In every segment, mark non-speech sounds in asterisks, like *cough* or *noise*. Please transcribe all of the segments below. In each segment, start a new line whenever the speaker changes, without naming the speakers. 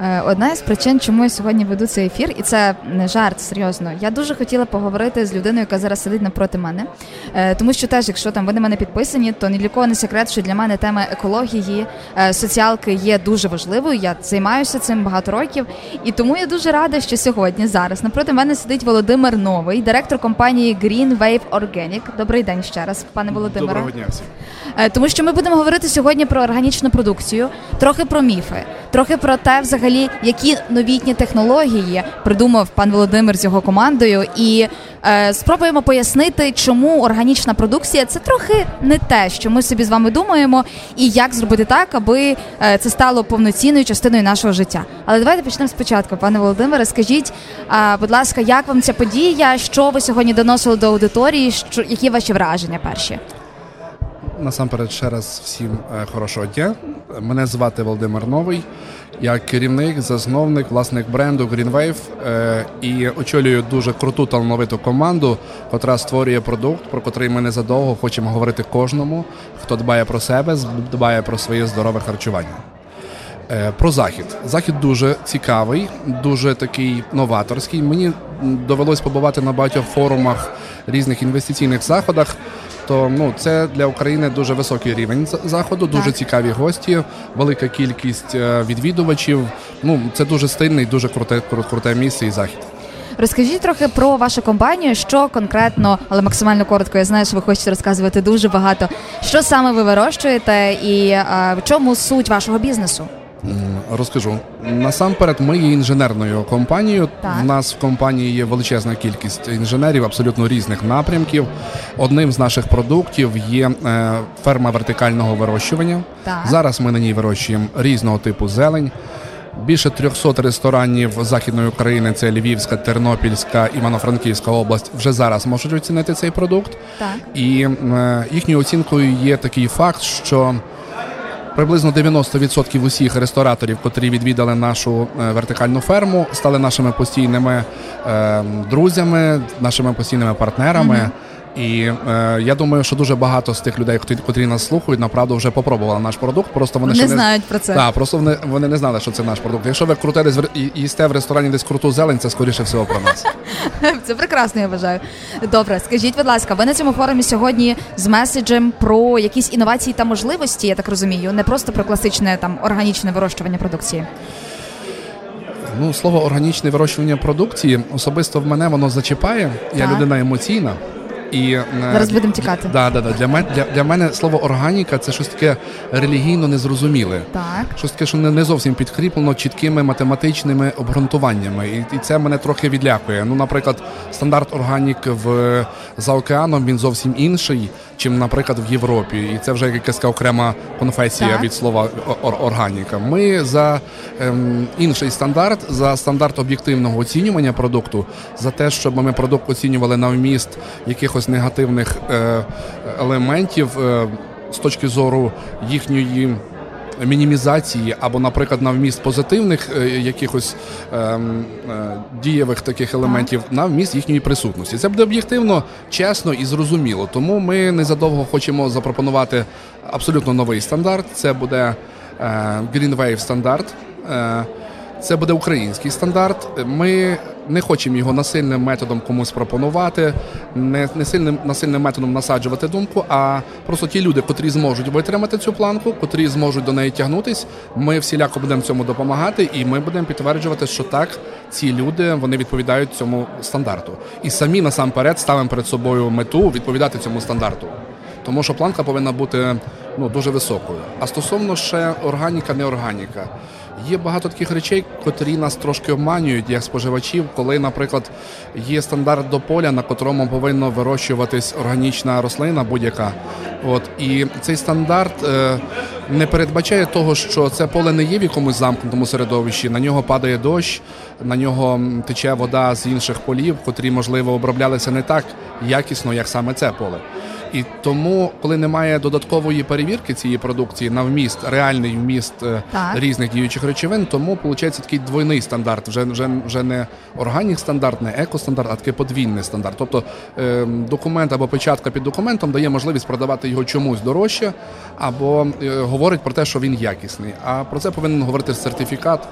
Е, одна із причин, чому я сьогодні веду цей ефір, і це не жарт, серйозно. Я дуже хотіла поговорити з людиною, яка зараз сидить напроти мене. Е, тому що теж, якщо там ви на мене підписані, то ні для кого не секрет, що для мене тема екології, е, соціалки є дуже важливою. Я займаюся цим багато років. І тому я дуже рада, що сьогодні зараз напроти мене сидить Володимир Новий, директор компанії Green Wave Organic. Добрий день ще раз, пане Володимире.
Доброго дня всім.
Тому що ми будемо говорити сьогодні про органічну продукцію, трохи про міфи, трохи про те, взагалі, які новітні технології придумав пан Володимир з його командою, і е, спробуємо пояснити, чому органічна продукція це трохи не те, що ми собі з вами думаємо, і як зробити так, аби е, це стало повноцінною частиною нашого життя. Але давайте почнемо спочатку, пане Володимире. Скажіть, е, будь ласка, як вам ця подія? Що ви сьогодні доносили до аудиторії? Що які ваші враження перші?
Насамперед, ще раз всім е, хорошого дня. Мене звати Володимир Новий. Я керівник, засновник, власник бренду GreenWave е, і очолюю дуже круту талановиту команду, котра створює продукт, про котрий ми незадовго хочемо говорити кожному, хто дбає про себе, дбає про своє здорове харчування. Е, про захід. Захід дуже цікавий, дуже такий новаторський. Мені довелось побувати на багатьох форумах різних інвестиційних заходах. То ну це для України дуже високий рівень заходу, дуже так. цікаві гості, велика кількість е, відвідувачів. Ну це дуже стильний, дуже круте, круте місце і захід.
Розкажіть трохи про вашу компанію, що конкретно, але максимально коротко. Я знаю, що ви хочете розказувати дуже багато. Що саме ви вирощуєте, і а, в чому суть вашого бізнесу?
Розкажу насамперед, ми є інженерною компанією. Так. У нас в компанії є величезна кількість інженерів абсолютно різних напрямків. Одним з наших продуктів є е, ферма вертикального вирощування. Так. Зараз ми на ній вирощуємо різного типу зелень. Більше 300 ресторанів західної України це Львівська, Тернопільська, Івано-Франківська область. Вже зараз можуть оцінити цей продукт. Так. І е, їхньою оцінкою є такий факт, що Приблизно 90% усіх рестораторів, котрі відвідали нашу е, вертикальну ферму, стали нашими постійними е, друзями, нашими постійними партнерами. Mm-hmm. І е, я думаю, що дуже багато з тих людей, хто котрі нас слухають, направду вже попробували наш продукт. Просто вони
не
ще
знають про це.
Так, просто вони вони не знали, що це наш продукт. Якщо ви круте десь і їсте в ресторані десь круту зелень, це скоріше всього про нас. *laughs*
Це прекрасно, я вважаю. Добре, скажіть, будь ласка, ви на цьому форумі сьогодні з меседжем про якісь інновації та можливості, я так розумію, не просто про класичне там органічне вирощування продукції.
Ну, слово органічне вирощування продукції особисто в мене воно зачіпає. Так. Я людина емоційна.
І е, зараз будемо тікати.
Да, да, да. Для мене для, для мене слово органіка це щось таке релігійно незрозуміле. Так. Щось таке, що не, не зовсім підкріплено чіткими математичними обґрунтуваннями. І, і це мене трохи відлякує. Ну, наприклад, стандарт органік в за океаном він зовсім інший, чим, наприклад, в Європі. І це вже якась окрема конфесія так. від слова органіка. Ми за ем, інший стандарт, за стандарт об'єктивного оцінювання продукту, за те, щоб ми продукт оцінювали на вміст якихось якихось негативних е, елементів е, з точки зору їхньої. Мінімізації або, наприклад, на вміст позитивних е, якихось е, е, дієвих таких елементів на вміст їхньої присутності. Це буде об'єктивно, чесно і зрозуміло. Тому ми незадовго хочемо запропонувати абсолютно новий стандарт. Це буде е, Green Wave стандарт. Е, це буде український стандарт. Ми не хочемо його насильним методом комусь пропонувати, не сильним насильним методом насаджувати думку. А просто ті люди, котрі зможуть витримати цю планку, котрі зможуть до неї тягнутись. Ми всіляко будемо цьому допомагати, і ми будемо підтверджувати, що так ці люди вони відповідають цьому стандарту. І самі насамперед ставимо перед собою мету відповідати цьому стандарту. Тому що планка повинна бути ну дуже високою. А стосовно ще органіка, неорганіка. Є багато таких речей, котрі нас трошки обманюють як споживачів, коли, наприклад, є стандарт до поля, на котрому повинна вирощуватись органічна рослина будь-яка. От і цей стандарт е, не передбачає того, що це поле не є в якомусь замкнутому середовищі. На нього падає дощ, на нього тече вода з інших полів, котрі можливо оброблялися не так якісно, як саме це поле. І тому, коли немає додаткової перевірки цієї продукції на вміст, реальний вміст е, так. різних діючих речовин, тому виходить такий двойний стандарт. Вже вже вже не органік стандарт, не екостандарт, а такий подвійний стандарт. Тобто е, документ або печатка під документом дає можливість продавати його чомусь дорожче, або е, говорить про те, що він якісний. А про це повинен говорити сертифікат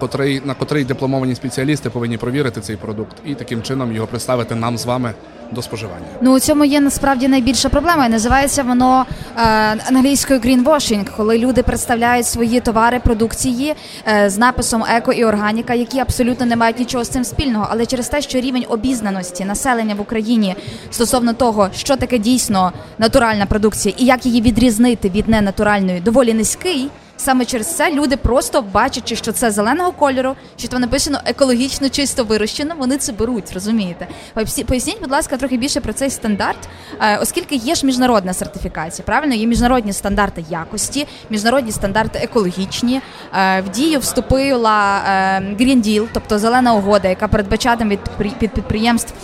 котрий на котрий дипломовані спеціалісти повинні провірити цей продукт і таким чином його представити нам з вами до споживання.
Ну у цьому є насправді найбільша проблема. Називається воно е, англійською greenwashing, коли люди представляють свої товари продукції е, з написом еко і органіка, які абсолютно не мають нічого з цим спільного. Але через те, що рівень обізнаності населення в Україні стосовно того, що таке дійсно натуральна продукція і як її відрізнити від ненатуральної, доволі низький. Саме через це люди просто бачачи, що це зеленого кольору, що там написано екологічно чисто вирощено, вони це беруть, розумієте? Поясніть, будь ласка, трохи більше про цей стандарт, е, оскільки є ж міжнародна сертифікація, правильно є міжнародні стандарти якості, міжнародні стандарти екологічні. Е, в дію вступила е, Green Deal, тобто зелена угода, яка передбачатиме від підприємств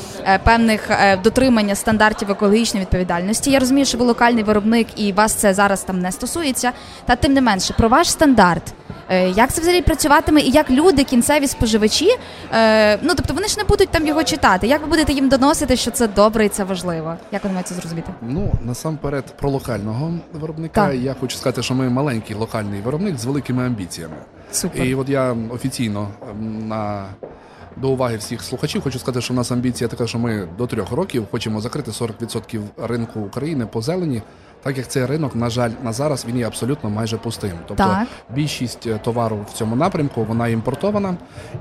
певних дотримання стандартів екологічної відповідальності. Я розумію, що ви локальний виробник і вас це зараз там не стосується, та тим не менше про ваш стандарт. Е, як це взагалі працюватиме, і як люди, кінцеві споживачі, е, ну тобто вони ж не будуть там його читати. Як ви будете їм доносити, що це добре і це важливо? Як вони мають це зрозуміти?
Ну насамперед про локального виробника. Так. Я хочу сказати, що ми маленький локальний виробник з великими амбіціями.
Супер.
І от я офіційно на до уваги всіх слухачів хочу сказати, що в нас амбіція така, що ми до трьох років хочемо закрити 40% ринку України по зелені так як цей ринок, на жаль, на зараз він є абсолютно майже пустим. Тобто
так.
більшість е, товару в цьому напрямку вона імпортована,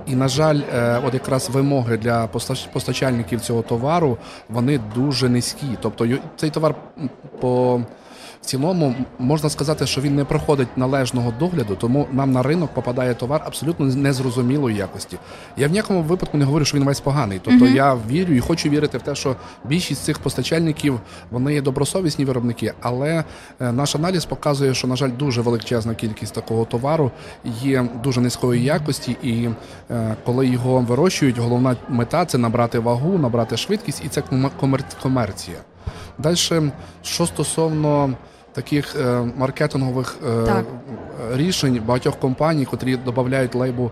і на жаль, е, от якраз вимоги для постачальників цього товару вони дуже низькі. Тобто цей товар по в цілому можна сказати, що він не проходить належного догляду, тому нам на ринок попадає товар абсолютно незрозумілої якості. Я в ніякому випадку не говорю, що він весь поганий. Тобто uh-huh. я вірю і хочу вірити в те, що більшість цих постачальників вони є добросовісні виробники, але е, наш аналіз показує, що на жаль, дуже величезна кількість такого товару є дуже низької якості, і е, коли його вирощують, головна мета це набрати вагу, набрати швидкість, і це комерція. Далі, що стосовно таких е, маркетингових е,
так.
рішень багатьох компаній, котрі додають лейбу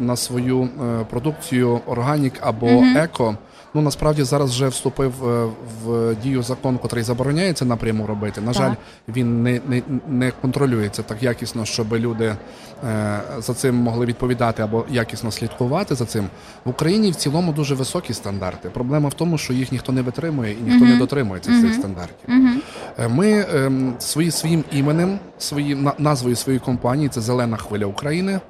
на свою е, продукцію органік або угу. еко. Ну насправді зараз вже вступив е, в дію закон, котрий забороняє це напряму робити. На жаль, він не не, не контролюється так якісно, щоб люди е, за цим могли відповідати або якісно слідкувати за цим. В Україні в цілому дуже високі стандарти. Проблема в тому, що їх ніхто не витримує і ніхто uh-huh. не дотримується uh-huh. цих стандартів. Uh-huh. Ми е, свої своїм іменем, свої назвою своєї компанії це Зелена хвиля України.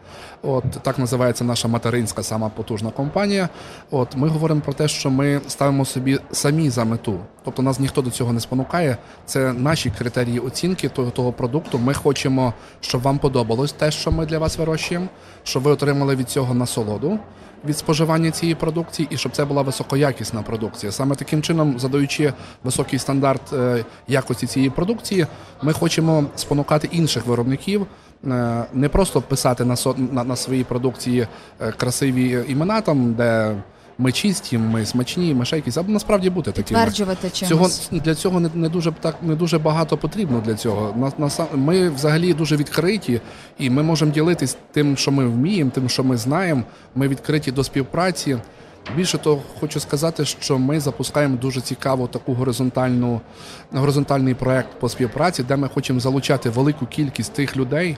От так називається наша материнська сама потужна компанія. От ми говоримо про те, що ми ставимо собі самі за мету, тобто нас ніхто до цього не спонукає. Це наші критерії оцінки того того продукту. Ми хочемо, щоб вам подобалось те, що ми для вас вирощуємо, щоб ви отримали від цього насолоду. Від споживання цієї продукції і щоб це була високоякісна продукція. Саме таким чином, задаючи високий стандарт е, якості цієї продукції, ми хочемо спонукати інших виробників Е, не просто писати на на, на своїй продукції е, красиві імена, там де ми чисті, ми смачні, ми ще якісь, або насправді бути такими.
Підтверджувати
Цього для цього не не дуже так не дуже багато потрібно для цього. На, на ми взагалі дуже відкриті, і ми можемо ділитись тим, що ми вміємо, тим, що ми знаємо. Ми відкриті до співпраці. Більше того, хочу сказати, що ми запускаємо дуже цікаву таку горизонтальну горизонтальний проект по співпраці, де ми хочемо залучати велику кількість тих людей.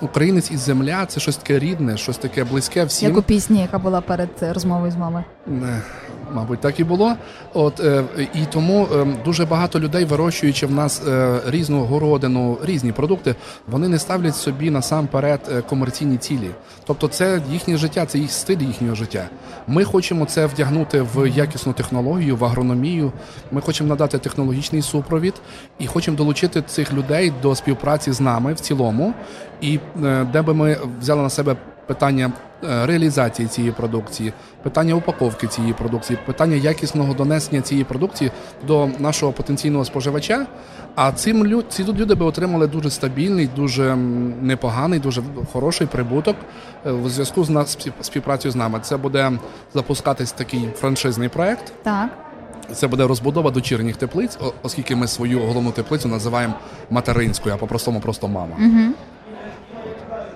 Українець і земля це щось таке рідне, щось таке близьке. всім.
Як у пісні, яка була перед розмовою з мамою.
Мабуть, так і було. От е, і тому е, дуже багато людей, вирощуючи в нас е, різну городину, різні продукти, вони не ставлять собі насамперед комерційні цілі. Тобто, це їхнє життя, це їх стиль їхнього життя. Ми хочемо це вдягнути в якісну технологію, в агрономію. Ми хочемо надати технологічний супровід і хочемо долучити цих людей до співпраці з нами в цілому, і де би ми взяли на себе питання е, реалізації цієї продукції, питання упаковки цієї продукції, питання якісного донесення цієї продукції до нашого потенційного споживача. А цим ці тут люди би отримали дуже стабільний, дуже непоганий, дуже хороший прибуток е, в зв'язку з нас співпрацею з нами. Це буде запускатись такий франшизний проект.
Так.
Це буде розбудова дочірніх теплиць, оскільки ми свою головну теплицю називаємо материнською, а по простому просто мама.
Угу.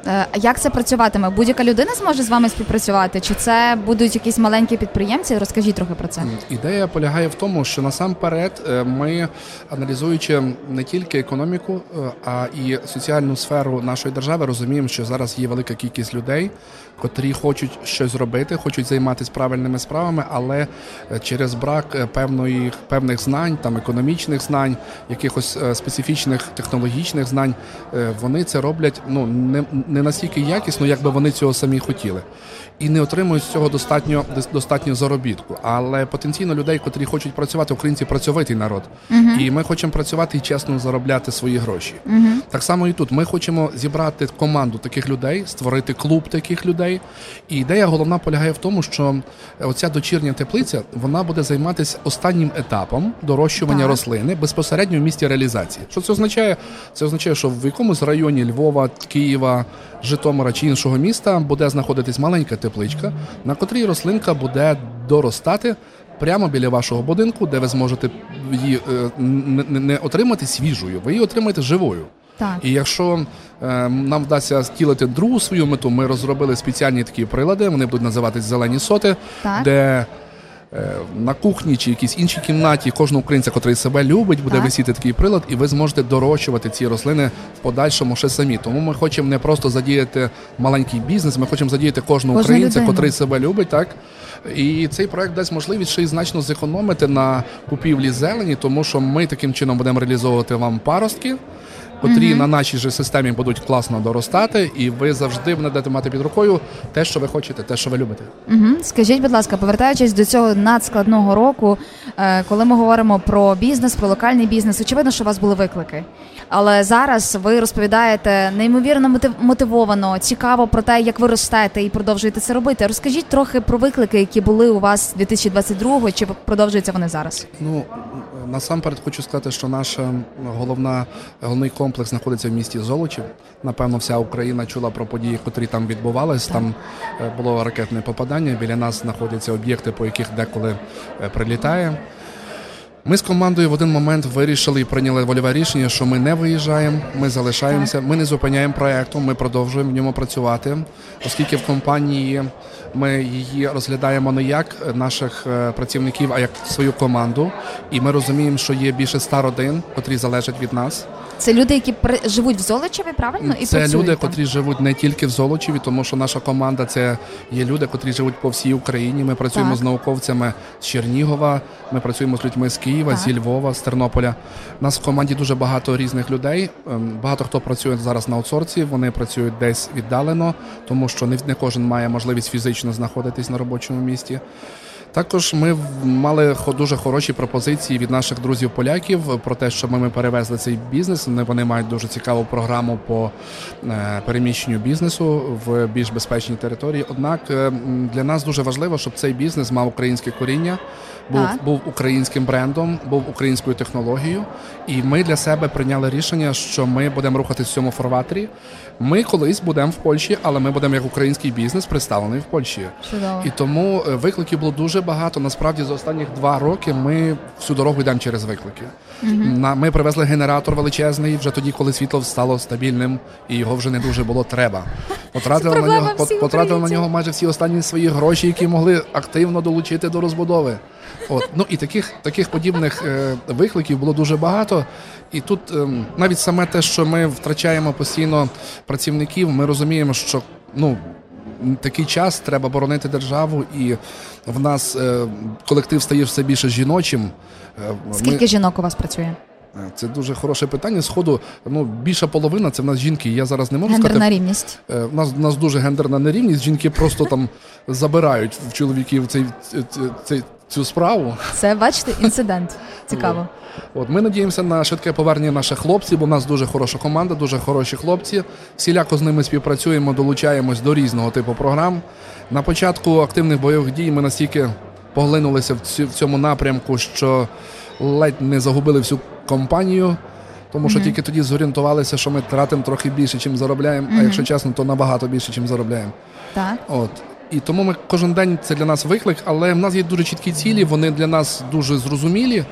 Е, як це працюватиме? Будь-яка людина зможе з вами співпрацювати? Чи це будуть якісь маленькі підприємці? Розкажіть трохи про це.
Ідея полягає в тому, що насамперед е, ми аналізуючи не тільки економіку, е, а і соціальну сферу нашої держави, розуміємо, що зараз є велика кількість людей, котрі хочуть щось робити, хочуть займатися правильними справами, але через брак певної певних знань, там економічних знань, якихось специфічних технологічних знань, вони це роблять ну не не настільки якісно, як би вони цього самі хотіли, і не отримують з цього достатньо достатньо заробітку. Але потенційно людей, котрі хочуть працювати, українці працьовитий народ, uh і ми хочемо працювати і чесно заробляти свої гроші. uh Так само і тут ми хочемо зібрати команду таких людей, створити клуб таких людей. І ідея головна полягає в тому, що оця дочірня теплиця вона буде займатися останнім етапом дорощування так. рослини безпосередньо в місті реалізації. Що це означає? Це означає, що в якомусь районі Львова, Києва, Житомира чи іншого міста буде знаходитись маленька тепличка, на котрій рослинка буде доростати. Прямо біля вашого будинку, де ви зможете її е, не, не отримати свіжою, ви її отримаєте живою.
Так.
І якщо е, нам вдасться стілити другу свою мету, ми розробили спеціальні такі прилади. Вони будуть називатись зелені соти, так. де Е, на кухні чи якійсь іншій кімнаті кожного українця, котрий себе любить, буде так. висіти такий прилад, і ви зможете дорощувати ці рослини в подальшому ще самі. Тому ми хочемо не просто задіяти маленький бізнес, ми хочемо задіяти кожного Кожна українця, людина. котрий себе любить, так. І цей проект дасть можливість ще й значно зекономити на купівлі зелені, тому що ми таким чином будемо реалізовувати вам паростки котрі mm-hmm. на нашій же системі будуть класно доростати, і ви завжди будете мати під рукою те, що ви хочете, те, що ви любите.
Mm-hmm. Скажіть, будь ласка, повертаючись до цього надскладного року, е, коли ми говоримо про бізнес, про локальний бізнес, очевидно, що у вас були виклики. Але зараз ви розповідаєте неймовірно мотивовано, цікаво про те, як ви ростете і продовжуєте це робити. Розкажіть трохи про виклики, які були у вас 2022 чи продовжуються вони зараз?
Ну насамперед хочу сказати, що наша головна головний комплекс знаходиться в місті Золочів. Напевно, вся Україна чула про події, котрі там відбувались. Там е, було ракетне попадання. Біля нас знаходяться об'єкти, по яких деколи е, прилітає. Ми з командою в один момент вирішили і прийняли вольове рішення, що ми не виїжджаємо, ми залишаємося, ми не зупиняємо проекту, ми продовжуємо в ньому працювати, оскільки в компанії ми її розглядаємо не як наших е, працівників, а як свою команду. І ми розуміємо, що є більше ста родин, котрі залежать від нас.
Це люди, які живуть в Золочеві, правильно? І
Це
люди,
там. котрі живуть не тільки в Золочеві, тому що наша команда це є люди, котрі живуть по всій Україні. Ми працюємо так. з науковцями з Чернігова, ми працюємо з людьми з Києва, так. зі Львова, з Тернополя. У Нас в команді дуже багато різних людей. Ем, багато хто працює зараз на аутсорсі, вони працюють десь віддалено, тому що не кожен має можливість фізично знаходитись на робочому місці. Також ми мали дуже хороші пропозиції від наших друзів-поляків про те, що ми перевезли цей бізнес. Вони мають дуже цікаву програму по е, переміщенню бізнесу в більш безпечній території. Однак е, для нас дуже важливо, щоб цей бізнес мав українське коріння був був українським брендом, був українською технологією, і ми для себе прийняли рішення, що ми будемо рухатись в цьому форваторі. Ми колись будемо в Польщі, але ми будемо як український бізнес представлений в Польщі.
Чудово.
І тому е, викликів було дуже багато. Насправді за останніх два роки ми всю дорогу йдемо через виклики. Угу. Ми привезли генератор величезний вже тоді, коли світло стало стабільним, і його вже не дуже було треба. *laughs* Потратили на нього потратили на нього майже всі останні свої гроші, які могли активно долучити до розбудови. От ну і таких таких подібних е, викликів було дуже багато. І тут е, навіть саме те, що ми втрачаємо постійно працівників, ми розуміємо, що ну. Такий час треба боронити державу, і в нас е, колектив стає все більше жіночим.
Е, Скільки ми... жінок у вас працює?
Е, це дуже хороше питання. Сходу ну більша половина це в нас жінки. Я зараз не можу
гендерна
сказати.
рівність.
Е, в нас в нас дуже гендерна нерівність. Жінки просто там забирають в чоловіків цей цей цю справу.
Це бачите, інцидент. *laughs* Цікаво.
От ми надіємося на швидке повернення наших хлопців, бо в нас дуже хороша команда, дуже хороші хлопці. Всіляко з ними співпрацюємо, долучаємось до різного типу програм. На початку активних бойових дій ми настільки поглинулися в цьому напрямку, що ледь не загубили всю компанію. Тому що mm-hmm. тільки тоді зорієнтувалися, що ми тратимо трохи більше, чим заробляємо. Mm-hmm. А якщо чесно, то набагато більше, чим заробляємо.
Так.
От і тому ми кожен день це для нас виклик, але в нас є дуже чіткі цілі, вони для нас дуже зрозумілі.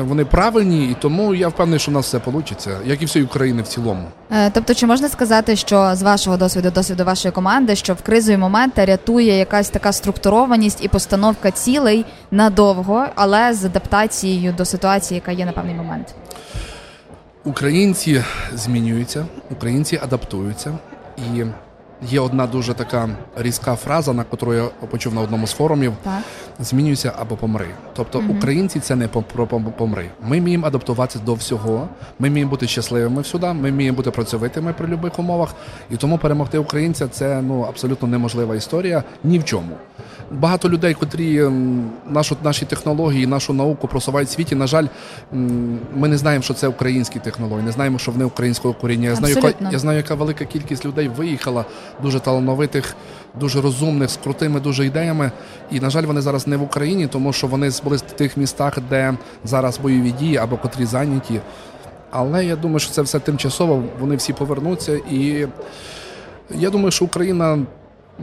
вони правильні, і тому я впевнений, що у нас все вийде, як і всієї України в цілому.
Е, тобто, чи можна сказати, що з вашого досвіду, досвіду вашої команди, що в кризові моменти рятує якась така структурованість і постановка цілей надовго, але з адаптацією до ситуації, яка є на певний момент?
Українці змінюються, українці адаптуються і. Є одна дуже така різка фраза, на яку я почув на одному з форумів:
так.
змінюйся або помри. Тобто угу. українці це не про помри. Ми вміємо адаптуватися до всього. Ми вміємо бути щасливими всюди. Ми вміємо бути працьовитими при будь-яких умовах. І тому перемогти українця це ну абсолютно неможлива історія ні в чому. Багато людей, котрі ем, нашу наші технології, нашу науку просувають в світі. На жаль, ми не знаємо, що це українські технології, не знаємо, що вони українського коріння. Я знаю, яка я знаю, яка велика кількість людей виїхала дуже талановитих, дуже розумних, з крутими дуже ідеями. І, на жаль, вони зараз не в Україні, тому що вони були в тих містах, де зараз бойові дії або котрі зайняті. Але я думаю, що це все тимчасово. Вони всі повернуться. І я думаю, що Україна.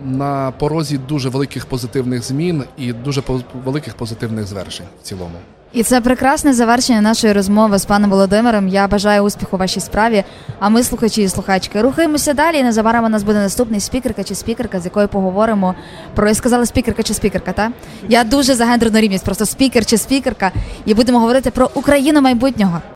На порозі дуже великих позитивних змін і дуже великих позитивних звершень в цілому.
І це прекрасне завершення нашої розмови з паном Володимиром. Я бажаю успіху вашій справі. А ми, слухачі і слухачки, рухаємося далі. І Незабаром у нас буде наступний спікерка чи спікерка, з якою поговоримо про я сказала спікерка чи спікерка. Та я дуже за гендерну рівність, просто спікер чи спікерка, і будемо говорити про Україну майбутнього.